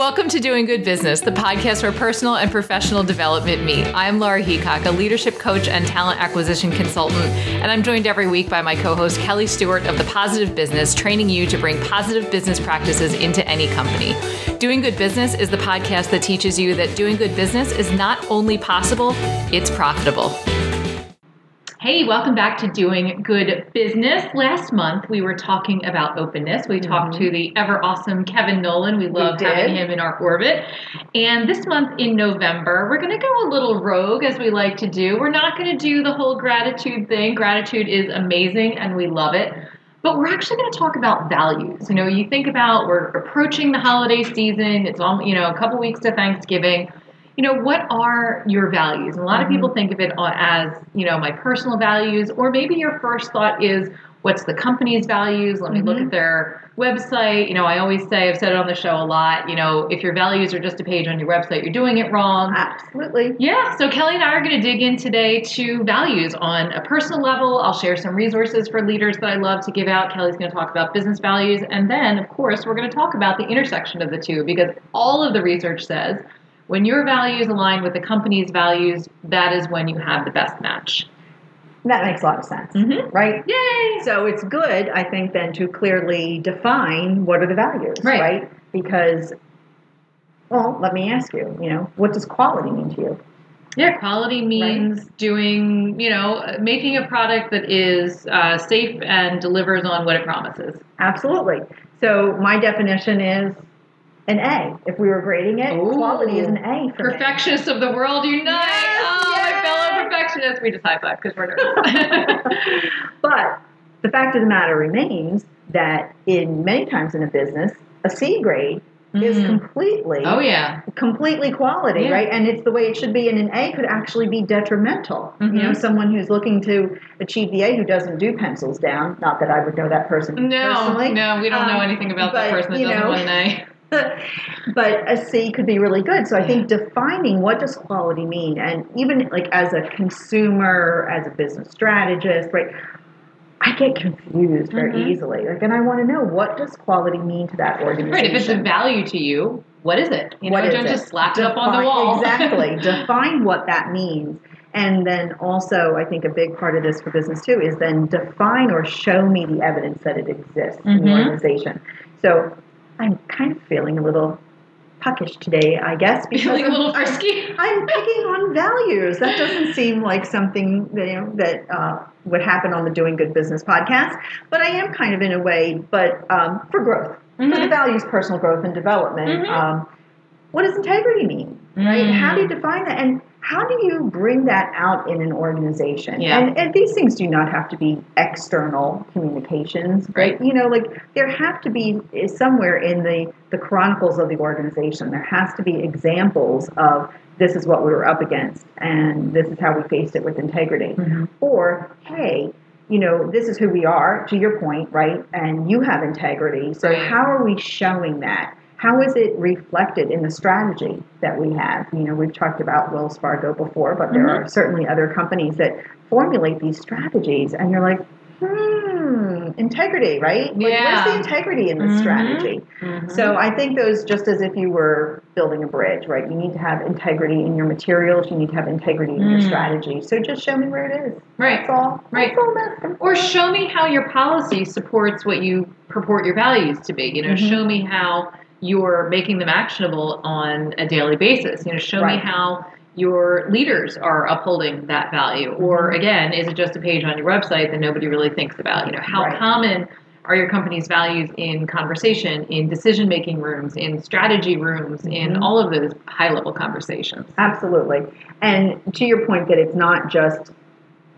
Welcome to Doing Good Business, the podcast where personal and professional development meet. I'm Laura Heacock, a leadership coach and talent acquisition consultant, and I'm joined every week by my co host, Kelly Stewart of The Positive Business, training you to bring positive business practices into any company. Doing Good Business is the podcast that teaches you that doing good business is not only possible, it's profitable. Hey, welcome back to Doing Good Business. Last month we were talking about openness. We mm-hmm. talked to the ever awesome Kevin Nolan. We loved we having him in our orbit. And this month in November, we're going to go a little rogue as we like to do. We're not going to do the whole gratitude thing. Gratitude is amazing and we love it. But we're actually going to talk about values. You know, you think about we're approaching the holiday season. It's all, you know, a couple weeks to Thanksgiving you know, what are your values? And a lot of people mm-hmm. think of it as, you know, my personal values, or maybe your first thought is, what's the company's values? Let me mm-hmm. look at their website. You know, I always say, I've said it on the show a lot, you know, if your values are just a page on your website, you're doing it wrong. Absolutely. Yeah. So Kelly and I are going to dig in today to values on a personal level. I'll share some resources for leaders that I love to give out. Kelly's going to talk about business values. And then, of course, we're going to talk about the intersection of the two because all of the research says when your values align with the company's values, that is when you have the best match. That makes a lot of sense, mm-hmm. right? Yay! So it's good, I think, then to clearly define what are the values, right? right? Because, well, let me ask you, you know, what does quality mean to you? Yeah, quality means right. doing, you know, making a product that is uh, safe and delivers on what it promises. Absolutely. So my definition is an A. If we were grading it, Ooh. quality is an A for Perfectionists me. of the world unite. Yes, oh, yes. my fellow perfectionists. We just high five because we're nervous. but the fact of the matter remains that in many times in a business, a C grade mm-hmm. is completely oh yeah completely quality yeah. right and it's the way it should be and an a could actually be detrimental mm-hmm. you know mm-hmm. someone who's looking to achieve the a who doesn't do pencils down not that i would know that person no personally. no we don't um, know anything about but, the person that doesn't know, want an a but a C could be really good. So I think defining what does quality mean, and even like as a consumer, as a business strategist, right? I get confused very mm-hmm. easily. Like, and I want to know what does quality mean to that organization. Right. If it's a value to you, what is it? You what know, don't it? just slap Define, it up on the wall. exactly. Define what that means. And then also, I think a big part of this for business too is then define or show me the evidence that it exists mm-hmm. in the mm-hmm. organization. So I'm kind of feeling a little puckish today, I guess, because feeling a little frisky. I'm, picking on values. That doesn't seem like something that, you know, that uh, would happen on the Doing Good Business podcast. But I am kind of in a way, but um, for growth, mm-hmm. for the values, personal growth and development. Mm-hmm. Um, what does integrity mean? Right? Mm-hmm. How do you define that? And how do you bring that out in an organization? Yeah. And, and these things do not have to be external communications, right? You know, like there have to be somewhere in the, the chronicles of the organization, there has to be examples of this is what we were up against and this is how we faced it with integrity. Mm-hmm. Or, hey, you know, this is who we are, to your point, right? And you have integrity. So, right. how are we showing that? How is it reflected in the strategy that we have? You know, we've talked about Wells Fargo before, but there mm-hmm. are certainly other companies that formulate these strategies, and you're like, hmm, integrity, right? Like, yeah. Where's the integrity in the mm-hmm. strategy? Mm-hmm. So I think those, just as if you were building a bridge, right? You need to have integrity in your materials. You need to have integrity in your mm. strategy. So just show me where it is. Right. That's all. Right. That's all or show me how your policy supports what you purport your values to be. You know, mm-hmm. show me how you're making them actionable on a daily basis. You know, show right. me how your leaders are upholding that value. Or mm-hmm. again, is it just a page on your website that nobody really thinks about? You know, how right. common are your company's values in conversation, in decision making rooms, in strategy rooms, mm-hmm. in all of those high level conversations? Absolutely. And to your point that it's not just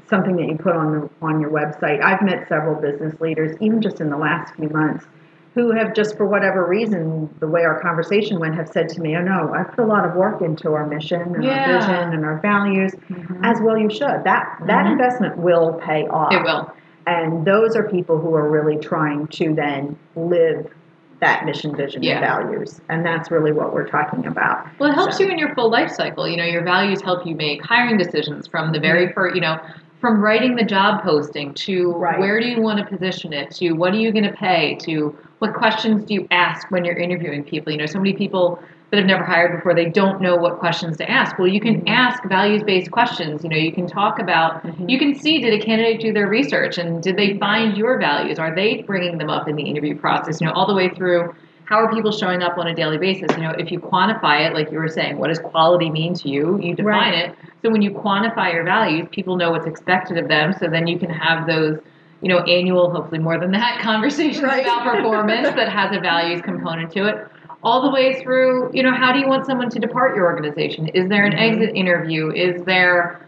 something that you put on the, on your website. I've met several business leaders even just in the last few months who have just for whatever reason, the way our conversation went, have said to me, "Oh no, I put a lot of work into our mission and yeah. our vision and our values." Mm-hmm. As well, you should. That that mm-hmm. investment will pay off. It will. And those are people who are really trying to then live that mission, vision, yeah. and values. And that's really what we're talking about. Well, it helps so. you in your full life cycle. You know, your values help you make hiring decisions from the very mm-hmm. first, you know, from writing the job posting to Right. where do you want to position it to what are you going to pay to what questions do you ask when you're interviewing people you know so many people that have never hired before they don't know what questions to ask well you can Mhm. ask values-based questions you know you can talk about Mhm. you can see did a candidate do their research and did they find your values are they bringing them up in the interview process you know all the way through how are people showing up on a daily basis you know if you quantify it like you were saying what does quality mean to you you define Right. it so when you quantify your values people know what's expected of them so then you can have those you know annual hopefully more than that conversations Right. about performance that has a values component to it all the way through you know how do you want someone to depart your organization is there an Mhm. exit interview is there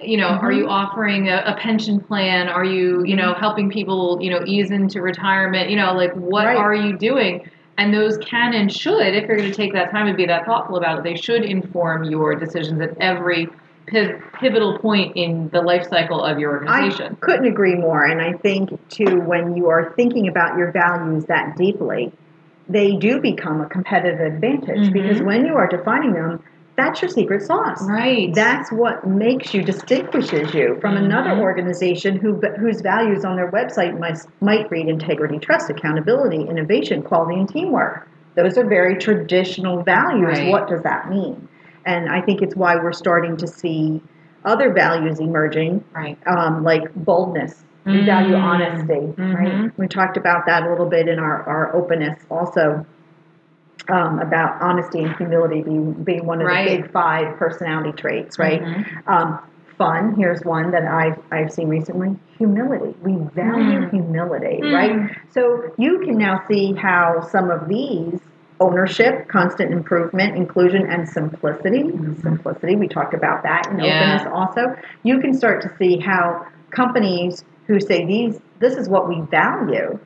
you know are Mhm. you offering a, a pension plan are you you know helping people you know ease into retirement you know like what Right. are you doing and those can and should if you're going to take that time and be that thoughtful about it they should inform your decisions at every pivotal point in the life cycle of your organization. I couldn't agree more. And I think, too, when you are thinking about your values that deeply, they do become a competitive advantage Mhm. because when you are defining them, that's your secret sauce. right That's what makes you, distinguishes you from another Mhm. organization who, whose values on their website might, might read integrity, trust, accountability, innovation, quality, and teamwork. Those are very traditional values. Right. What does that mean? And I think it's why we're starting to see other values emerging right um, like boldness. We value Mm. honesty, right? Mhm. We talked about that a little bit in our, our openness also um, about honesty and humility being, being one of Right. the big five personality traits, right? Mhm. Um, fun, here's one that I've, I've seen recently humility. We value Mm. humility, Mm. right? So you can now see how some of these ownership, constant improvement, inclusion, and simplicity. Simplicity, we talked about that in Yeah. openness also. You can start to see how companies who say these, this is what we value,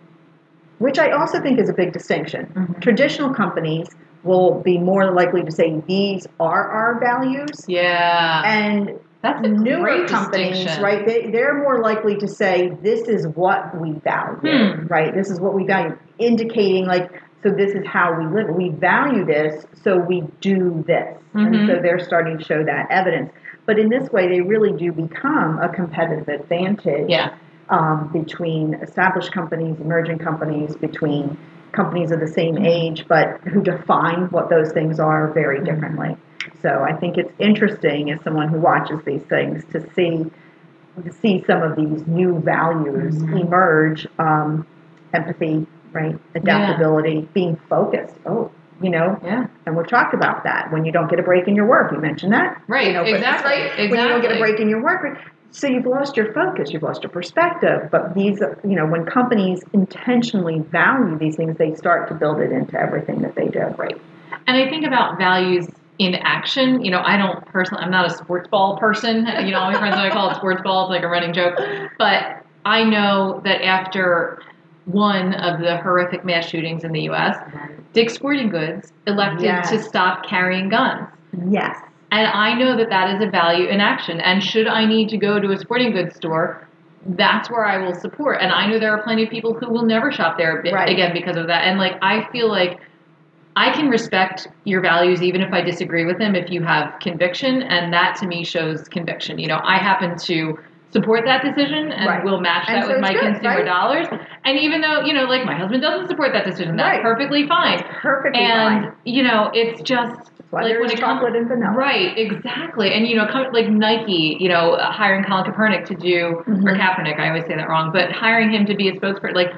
which I also think is a big distinction. Mhm. Traditional companies will be more likely to say these are our values, yeah and that's newer companies, right? They, they're more likely to say, "This is what we value," Hmm. right? This is what we value, indicating like, so this is how we live. We value this, so we do this, Mhm. and so they're starting to show that evidence. But in this way, they really do become a competitive advantage yeah um, between established companies, emerging companies, between companies of the same Mm-hmm. age, but who define what those things are very differently. So I think it's interesting as someone who watches these things to see to see some of these new values Mhm. emerge. Um, empathy, right? Adaptability, being focused. Oh, you know, yeah and we've talked about that. When you don't get a break in your work, you mentioned that. Right, You know, exactly, right? When you don't get a break in your work, so you've lost your focus, you've lost your perspective. But these, you know, when companies intentionally value these things, they start to build it into everything that they do. Right. And I think about values in action. You know, I don't personally, I'm not a sports ball person. You know, all my friends when I call it sports ball, it's like a running joke. But I know that after one of the horrific mass shootings in the U.S., Dick's Sporting Goods elected Yes. to stop carrying guns. Yes. And I know that that is a value in action. And should I need to go to a sporting goods store, that's where I will support. And I know there are plenty of people who will never shop there Right. again because of that. And like, I feel like I can respect your values even if I disagree with them if you have conviction. And that to me shows conviction. You know, I happen to support that decision and Right. will match that so with my good, consumer right? dollars. And even though, you know, like my husband doesn't support that decision, that's perfectly fine. Perfectly fine. And, fine. you know, it's just Why like when it comes and vanilla. Right, exactly. And you know, come, like Nike, you know, hiring Colin Kaepernick to do or Mhm. Kaepernick, I always say that wrong, but hiring him to be a spokesperson, like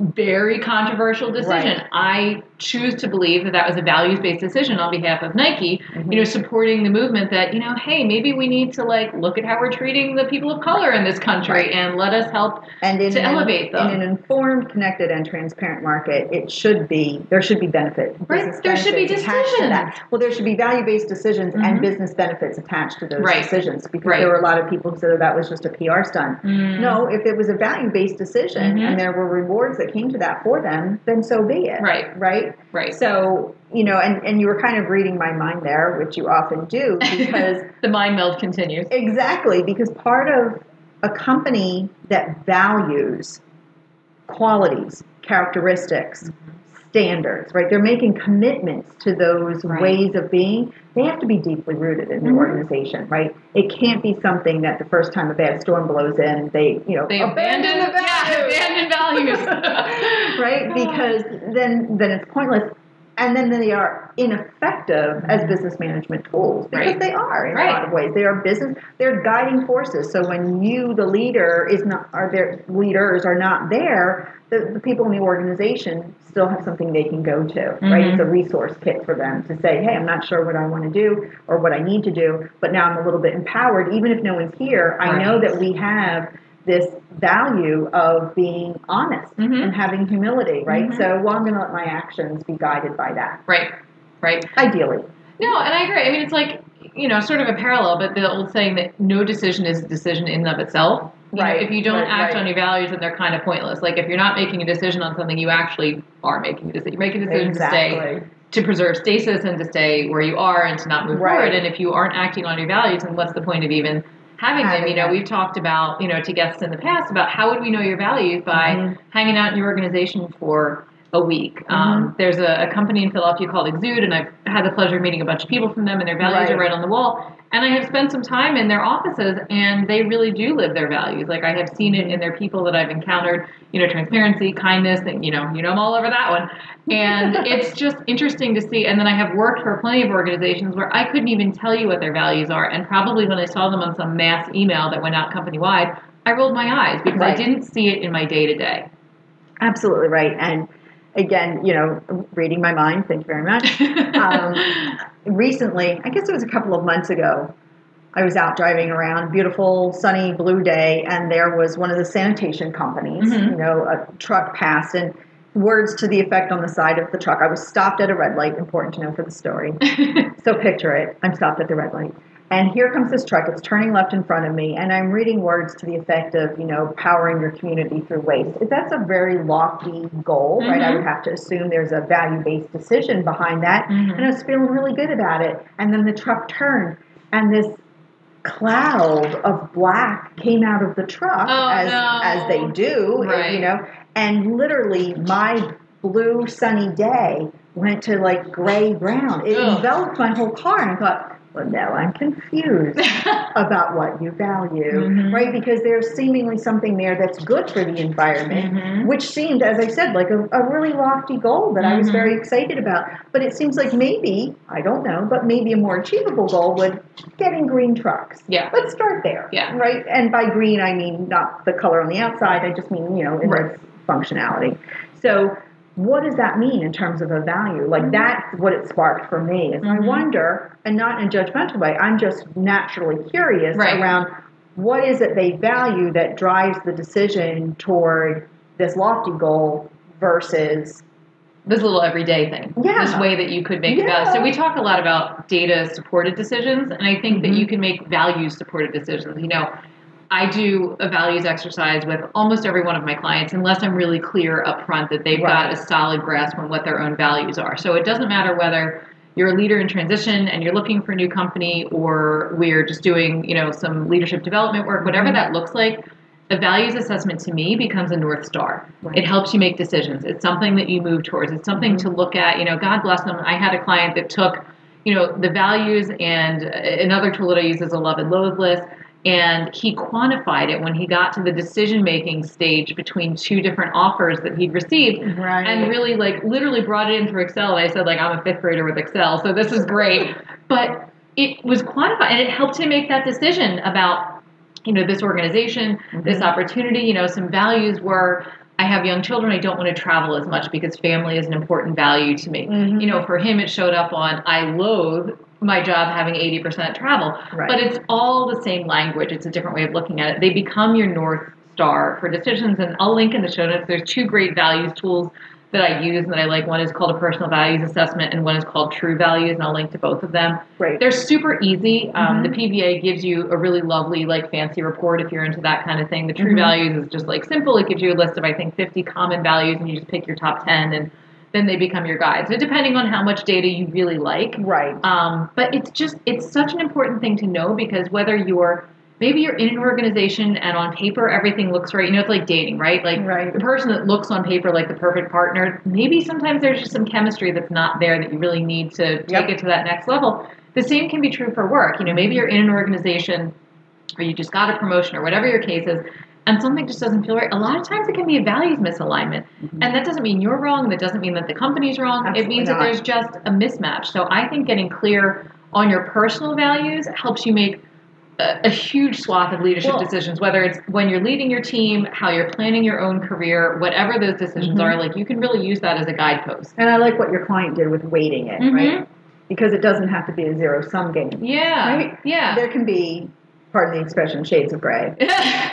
very controversial decision. Right. I choose to believe that that was a values-based decision on behalf of Nike. Mhm. You know, supporting the movement that you know, hey, maybe we need to like look at how we're treating the people of color in this country Right. and let us help. and to an, elevate them. in an informed, connected, and transparent market, it should be there should be benefit. Right, there should be benefits attached that. decisions. Well, there should be value-based decisions Mhm. and business benefits attached to those Right. decisions because there were a lot of people who said that was just a PR stunt. Mm. No, if it was a value-based decision Mhm. and there were rewards that came to that for them, then so be it. Right. Right. Right. So you know, and and you were kind of reading my mind there, which you often do, because the mind meld continues. Exactly, because part of a company that values qualities, characteristics, mm-hmm. Standards, right? They're making commitments to those Right. ways of being. They have to be deeply rooted in the Mhm. organization, right? It can't be something that the first time a bad storm blows in, they, you know, They abandon, abandon, the yeah, abandon values. right? Because then then it's pointless. And then they are ineffective as business management tools because Right. they are in Right. a lot of ways. They are business. They're guiding forces. So when you, the leader, is not, are their leaders are not there, the, the people in the organization still have something they can go to. Right? Mhm. It's a resource kit for them to say, "Hey, I'm not sure what I want to do or what I need to do, but now I'm a little bit empowered. Even if no one's here, I know that we have." This value of being honest Mhm. and having humility, right? Mhm. So, well, I'm going to let my actions be guided by that, right, right. ideally. No, and I agree. I mean, it's like you know, sort of a parallel, but the old saying that no decision is a decision in and of itself. You know, Right, if you don't right, act right. on your values, then they're kind of pointless. Like if you're not making a decision on something, you actually are making a decision. You're making a decision to stay to preserve stasis and to stay where you are and to not move Right. forward. And if you aren't acting on your values, then what's the point of even having them? You know, we've talked about, you know, to guests in the past about how would we know your values by Mhm. hanging out in your organization for a week. Mm-hmm. Um, there's a, a company in Philadelphia called Exude, and I've had the pleasure of meeting a bunch of people from them, and their values Right. are right on the wall. And I have spent some time in their offices, and they really do live their values. Like I have seen it in their people that I've encountered. You know, transparency, kindness. And, you know, you know I'm all over that one. And it's just interesting to see. And then I have worked for plenty of organizations where I couldn't even tell you what their values are, and probably when I saw them on some mass email that went out company wide, I rolled my eyes because I didn't see it in my day to day. Absolutely right. And again, you know, reading my mind, thank you very much. Um, recently, I guess it was a couple of months ago, I was out driving around, beautiful sunny blue day, and there was one of the sanitation companies, Mhm. you know, a truck passed and words to the effect on the side of the truck. I was stopped at a red light, important to know for the story. So picture it. I'm stopped at the red light. And here comes this truck. It's turning left in front of me, and I'm reading words to the effect of, you know, powering your community through waste. That's a very lofty goal, right? I Mhm. would have to assume there's a value based decision behind that. Mhm. And I was feeling really good about it. And then the truck turned, and this cloud of black came out of the truck Oh, as no. as they do, Right. you know. And literally, my blue sunny day went to like gray brown. It Ugh. enveloped my whole car, and I thought, well, now I'm confused about what you value, Mhm. right? Because there's seemingly something there that's good for the environment, Mhm. which seemed, as I said, like a, a really lofty goal that I was Mhm. very excited about. But it seems like maybe, I don't know, but maybe a more achievable goal would getting green trucks. Yeah. Let's start there. Yeah. Right? And by green, I mean not the color on the outside, I just mean, you know, in Right. its functionality. So, what does that mean in terms of a value? Like, that's what it sparked for me. Is I Mhm. wonder, and not in a judgmental way, I'm just naturally curious Right. around what is it they value that drives the decision toward this lofty goal versus this little everyday thing. Yeah. This way that you could make Yeah. values. So we talk a lot about data supported decisions, and I think that Mhm. you can make value supported decisions. You know, I do a values exercise with almost every one of my clients, unless I'm really clear up front that they've Right. got a solid grasp on what their own values are. So it doesn't matter whether you're a leader in transition and you're looking for a new company or we're just doing, you know, some leadership development work, whatever Mhm. that looks like, a values assessment to me becomes a north star. Right. It helps you make decisions. It's something that you move towards. It's something to look at. You know, God bless them. I had a client that took, you know, the values and another tool that I use is a love and loathe list. And he quantified it when he got to the decision making stage between two different offers that he'd received right. and really like literally brought it in through Excel. And I said like I'm a fifth grader with Excel, so this is great. but it was quantified and it helped him make that decision about you know this organization, this Mhm. opportunity. You know some values were I have young children. I don't want to travel as much because family is an important value to me. Mhm. You know for him it showed up on I loathe my job having 80% travel. Right. But it's all the same language. It's a different way of looking at it. They become your north star for decisions. And I'll link in the show notes. There's two great values tools that I use and that I like. One is called a personal values assessment, and one is called True Values. And I'll link to both of them. Great. They're super easy. Um, Mhm. The PVA gives you a really lovely, like, fancy report if you're into that kind of thing. The True Mhm. Values is just like simple. It gives you a list of I think 50 common values, and you just pick your top 10, and then they become your guide. So depending on how much data you really like, Right. um, but it's just it's such an important thing to know because whether you're maybe you're in an organization and on paper everything looks right. You know, it's like dating, right? Like Right. the person that looks on paper like the perfect partner, maybe sometimes there's just some chemistry that's not there that you really need to take Yep. it to that next level. The same can be true for work. You know, maybe you're in an organization or you just got a promotion or whatever your case is, and something just doesn't feel right. A lot of times it can be a values misalignment. And that doesn't mean you're wrong, that doesn't mean that the company's wrong. it Absolutely means that there's just a mismatch. So I think getting clear on your personal values helps you make a, a huge swath of leadership Well- decisions, whether it's when you're leading your team, how you're planning your own career, whatever those decisions Mhm. are, like you can really use that as a guidepost. And I like what your client did with weighting it, Mhm. right? Because it doesn't have to be a zero sum game. Yeah. Right? Yeah. There can be, pardon the expression, shades of gray.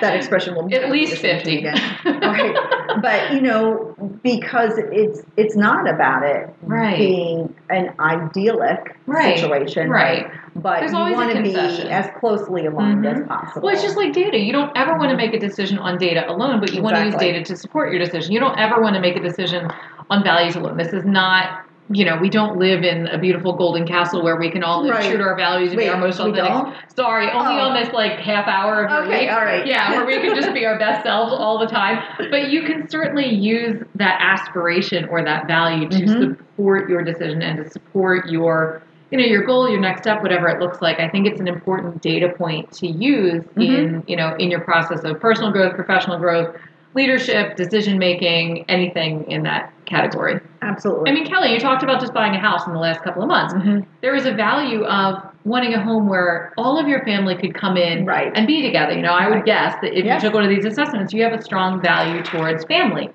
That expression will At least be listened to 50. again. Right. But you know, because it's it's not about it Right. being an idyllic Right. situation, Right. But There's you want to be as closely aligned Mhm. as possible. Well, it's just like data. You don't ever want to make a decision on data alone, but you want to use data to support your decision. You don't ever want to make a decision on values alone. This is not, you know, we don't live in a beautiful golden castle where we can all live Right. true to our values and be our most authentic. don't? Sorry, only Oh. on this like half hour of your Okay, week. all right. Yeah, where we can just be our best selves all the time. But you can certainly use that aspiration or that value to Mhm. support your decision and to support your you know your goal your next step whatever it looks like i think it's an important data point to use Mhm. in you know in your process of personal growth professional growth leadership decision making anything in that category absolutely. i mean kelly you talked about just buying a house in the last couple of months Mhm. there is a value of wanting a home where all of your family could come in Right. and be together you know i would Right. guess that if you took one of these assessments you have a strong value towards family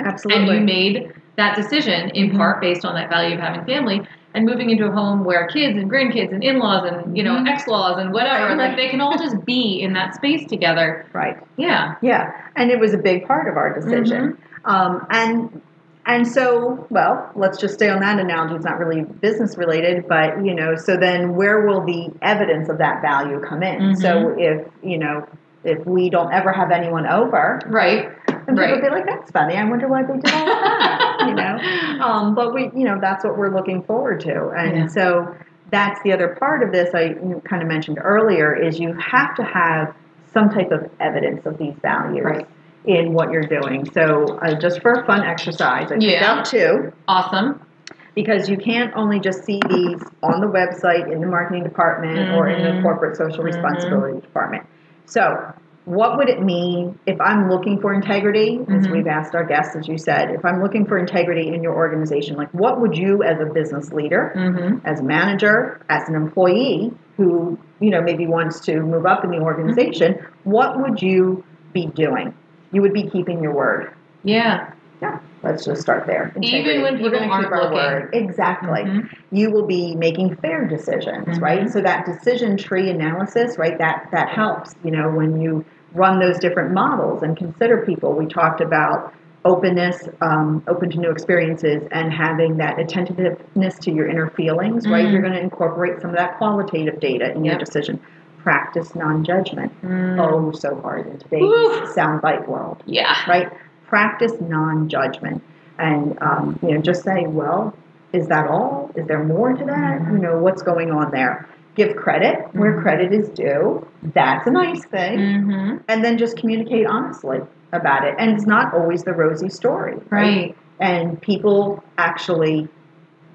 absolutely. and you made that decision in Mhm. part based on that value of having family and moving into a home where kids and grandkids and in-laws and you know Mhm. ex-laws and whatever like they can all just be in that space together right. yeah Yeah, and it was a big part of our decision. Mm-hmm. Um, and and so, well, let's just stay on that analogy. It's not really business related, but you know, so then where will the evidence of that value come in? Mhm. So if you know, if we don't ever have anyone over, right then people Right. be like, "That's funny. I wonder why they did all that." you know. Um, but we, you know, that's what we're looking forward to, and Yeah. so that's the other part of this. I kind of mentioned earlier is you have to have some type of evidence of these values Right. in what you're doing. So, uh, just for a fun exercise, I Yeah. out two awesome because you can't only just see these on the website in the marketing department or in the Mhm. corporate social Mhm. responsibility department. So, what would it mean if I'm looking for integrity? As Mhm. we've asked our guests, as you said, if I'm looking for integrity in your organization, like what would you, as a business leader, mm-hmm. as a manager, as an employee who you know maybe wants to move up in the organization, what would you be doing? You would be keeping your word. yeah Yeah, let's just start there. Even when people aren't keep our looking. word. Exactly. Mhm. You will be making fair decisions, Mhm. right? So that decision tree analysis, right? That that helps. You know, when you run those different models and consider people. We talked about openness, um, open to new experiences, and having that attentiveness to your inner feelings, right? Mm. You're going to incorporate some of that qualitative data in your decision. Practice non-judgment. Mm. Oh, so hard in today's Woo. soundbite world yeah right? Practice non-judgment, and um, you know, just say, well, is that all? Is there more to that? Mhm. You know, what's going on there? Give credit where Mhm. credit is due. That's a nice thing, mm-hmm. and then just communicate honestly about it. And it's not always the rosy story, right And people actually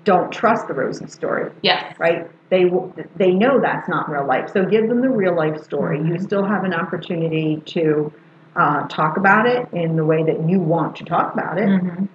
don't trust the rosy story yes right? They they know that's not real life. So give them the real life story. You Mhm. still have an opportunity to uh, talk about it in the way that you want to talk about it, mm-hmm.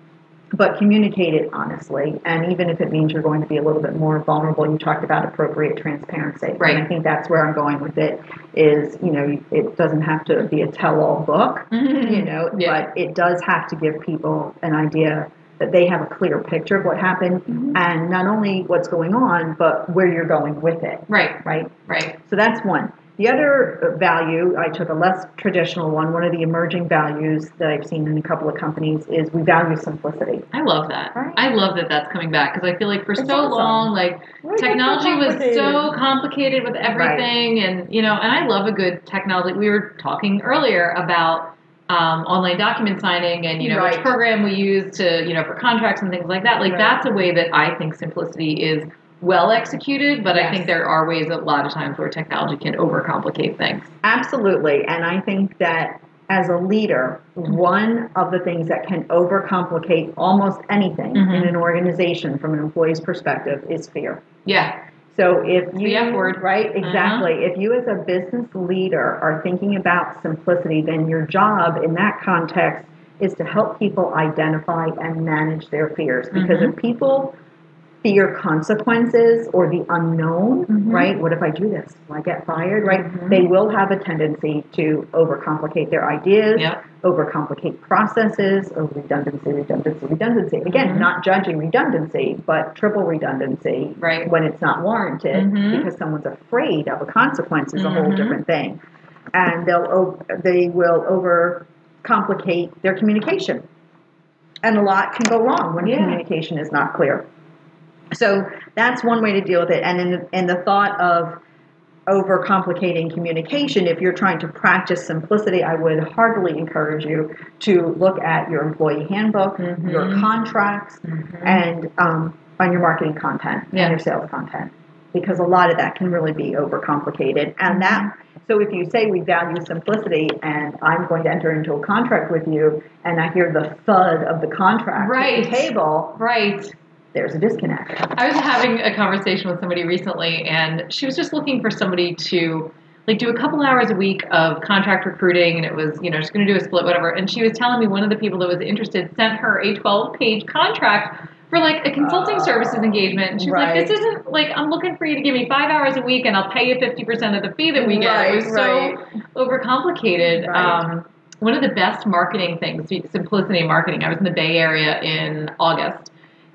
but communicate it honestly. And even if it means you're going to be a little bit more vulnerable, you talked about appropriate transparency. Right. And I think that's where I'm going with it. Is you know it doesn't have to be a tell-all book, you know, Yeah. but it does have to give people an idea that they have a clear picture of what happened Mhm. and not only what's going on, but where you're going with it, right right? right So that's one. The other value, I took a less traditional one. One of the emerging values that I've seen in a couple of companies is we value simplicity. I love that. Right. I love that that's coming back because I feel like for It's so awesome. long, like it so technology was so complicated with everything, and you know, and I love a good technology. We were talking earlier about um, online document signing and you know which program we use to you know for contracts and things like that. Like Right. that's a way that I think simplicity is well executed, but I think there are ways a lot of times where technology can overcomplicate things. Absolutely. And I think that as a leader, one of the things that can overcomplicate almost anything Mhm. in an organization from an employee's perspective is fear. Yeah. So if the you F word. right exactly, if you as a business leader are thinking about simplicity, then your job in that context is to help people identify and manage their fears. Because Mhm. if people fear consequences or the unknown, Mhm. right? What if I do this? Will I get fired? Right? Mhm. They will have a tendency to overcomplicate their ideas, Yep. overcomplicate processes, oh, redundancy, redundancy, redundancy. Again, Mhm. not judging redundancy, but triple redundancy Right. when it's not warranted Mhm. because someone's afraid of a consequence is a whole Mhm. different thing. And they'll they will overcomplicate their communication. And a lot can go wrong when Yeah. communication is not clear. So that's one way to deal with it. And in the, in the thought of overcomplicating communication, if you're trying to practice simplicity, I would heartily encourage you to look at your employee handbook, Mhm. your contracts, Mhm. and um, on your marketing content Yeah. and your sales content. Because a lot of that can really be overcomplicated. And that, so if you say we value simplicity and I'm going to enter into a contract with you and I hear the thud of the contract Right. the table, Right. There's a disconnect. I was having a conversation with somebody recently, and she was just looking for somebody to like do a couple hours a week of contract recruiting, and it was you know she's going to do a split, whatever. And she was telling me one of the people that was interested sent her a 12 page contract for like a consulting Uh, services engagement, and she's like, "This isn't like I'm looking for you to give me five hours a week, and I'll pay you 50 percent of the fee that we get." it was Right, so overcomplicated. Right. Um, one of the best marketing things, simplicity marketing. I was in the Bay Area in August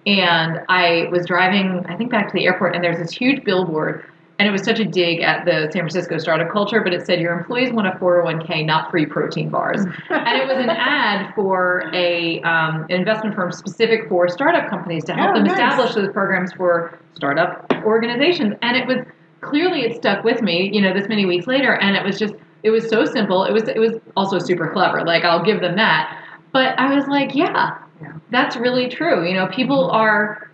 and I was driving, I think, back to the airport, and there's this huge billboard, and it was such a dig at the San Francisco startup culture, but it said your employees want a 401k, not free protein bars, and it was an ad for a um, an investment firm specific for startup companies to help Oh, them nice. establish those programs for startup organizations, and it was clearly it stuck with me, you know, this many weeks later, and it was just it was so simple. It was it was also super clever. Like I'll give them that, but I was like, yeah, Yeah. that's really true. You know, people are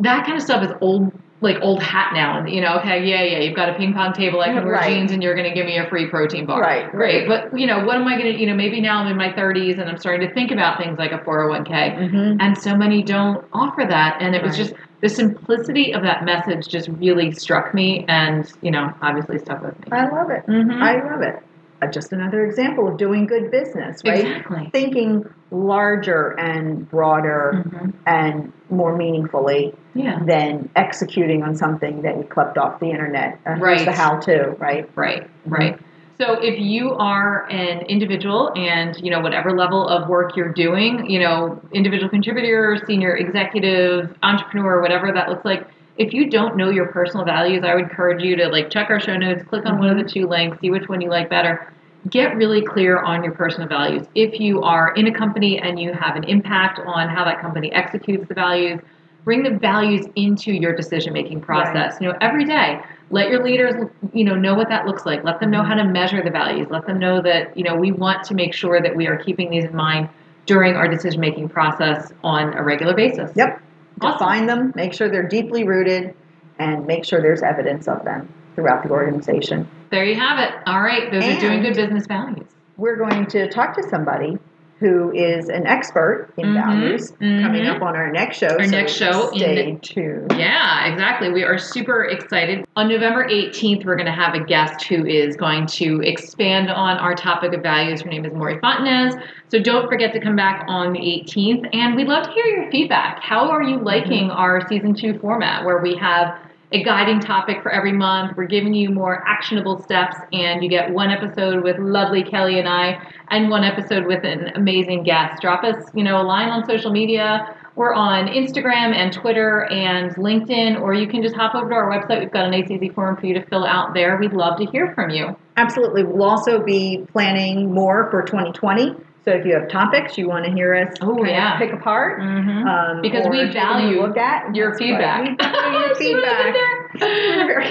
that kind of stuff is old like old hat now you know okay yeah yeah you've got a ping pong table i can wear Right. jeans and you're going to give me a free protein bar Right, great but you know what am i going to you know maybe now i'm in my 30s and i'm starting to think about things like a 401k Mhm. and so many don't offer that and it was Right. just the simplicity of that message just really struck me and you know obviously stuck with me I love it. Mhm. I love it. Uh, just another example of doing good business, right? exactly Thinking larger and broader Mhm. and more meaningfully yeah than executing on something that you clipped off the internet. Uh, Right. the how-to, right? Right, right. So if you are an individual and you know whatever level of work you're doing, you know, individual contributor, senior executive, entrepreneur, whatever that looks like, if you don't know your personal values, I would encourage you to like check our show notes, click on one of the mm-hmm. two links, see which one you like better. Get really clear on your personal values. If you are in a company and you have an impact on how that company executes the values, bring the values into your decision making process. You know, every day, let your leaders, you know, know what that looks like. Let them know mm-hmm. how to measure the values. Let them know that, you know, we want to make sure that we are keeping these in mind during our decision making process on a regular basis. Yep. Awesome. Define them, make sure they're deeply rooted, and make sure there's evidence of them throughout the organization. There you have it. All right, those are doing good business values. We're going to talk to somebody who is an expert in Mhm, values coming mhm. up on our next show. Our so next show in- Stay tuned. Yeah, exactly. We are super excited. On November 18th, we're going to have a guest who is going to expand on our topic of values. Her name is Maury Fontanez. So don't forget to come back on the 18th. And we'd love to hear your feedback. How are you liking our season two format where we have a guiding topic for every month? We're giving you more actionable steps, and you get one episode with lovely Kelly and I, and one episode with an amazing guest. Drop us, you know, a line on social media. We're on Instagram and Twitter and LinkedIn, or you can just hop over to our website. We've got an ACZ form for you to fill out there. We'd love to hear from you. Absolutely. We'll also be planning more for 2020. So if you have topics you want to hear us Oh, kind of yeah. pick apart, Mm-hmm. um, Because we take a value look at your feedback. right. We value your See what I did feedback. very,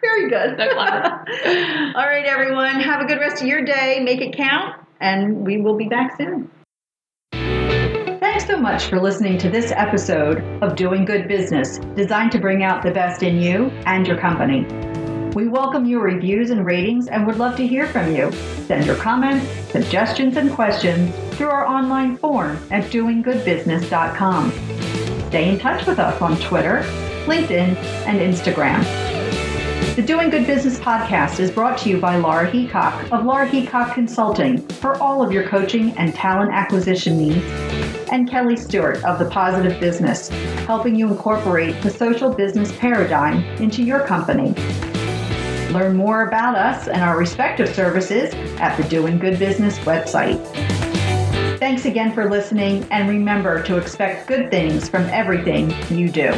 very good. So clever. All right, everyone. Have a good rest of your day. Make it count, and we will be back soon. Thanks so much for listening to this episode of Doing Good Business, designed to bring out the best in you and your company. We welcome your reviews and ratings and would love to hear from you. Send your comments, suggestions, and questions through our online form at doinggoodbusiness.com. Stay in touch with us on Twitter, LinkedIn, and Instagram. The Doing Good Business podcast is brought to you by Laura Heacock of Laura Heacock Consulting for all of your coaching and talent acquisition needs, and Kelly Stewart of The Positive Business, helping you incorporate the social business paradigm into your company. Learn more about us and our respective services at the Doing Good Business website. Thanks again for listening, and remember to expect good things from everything you do.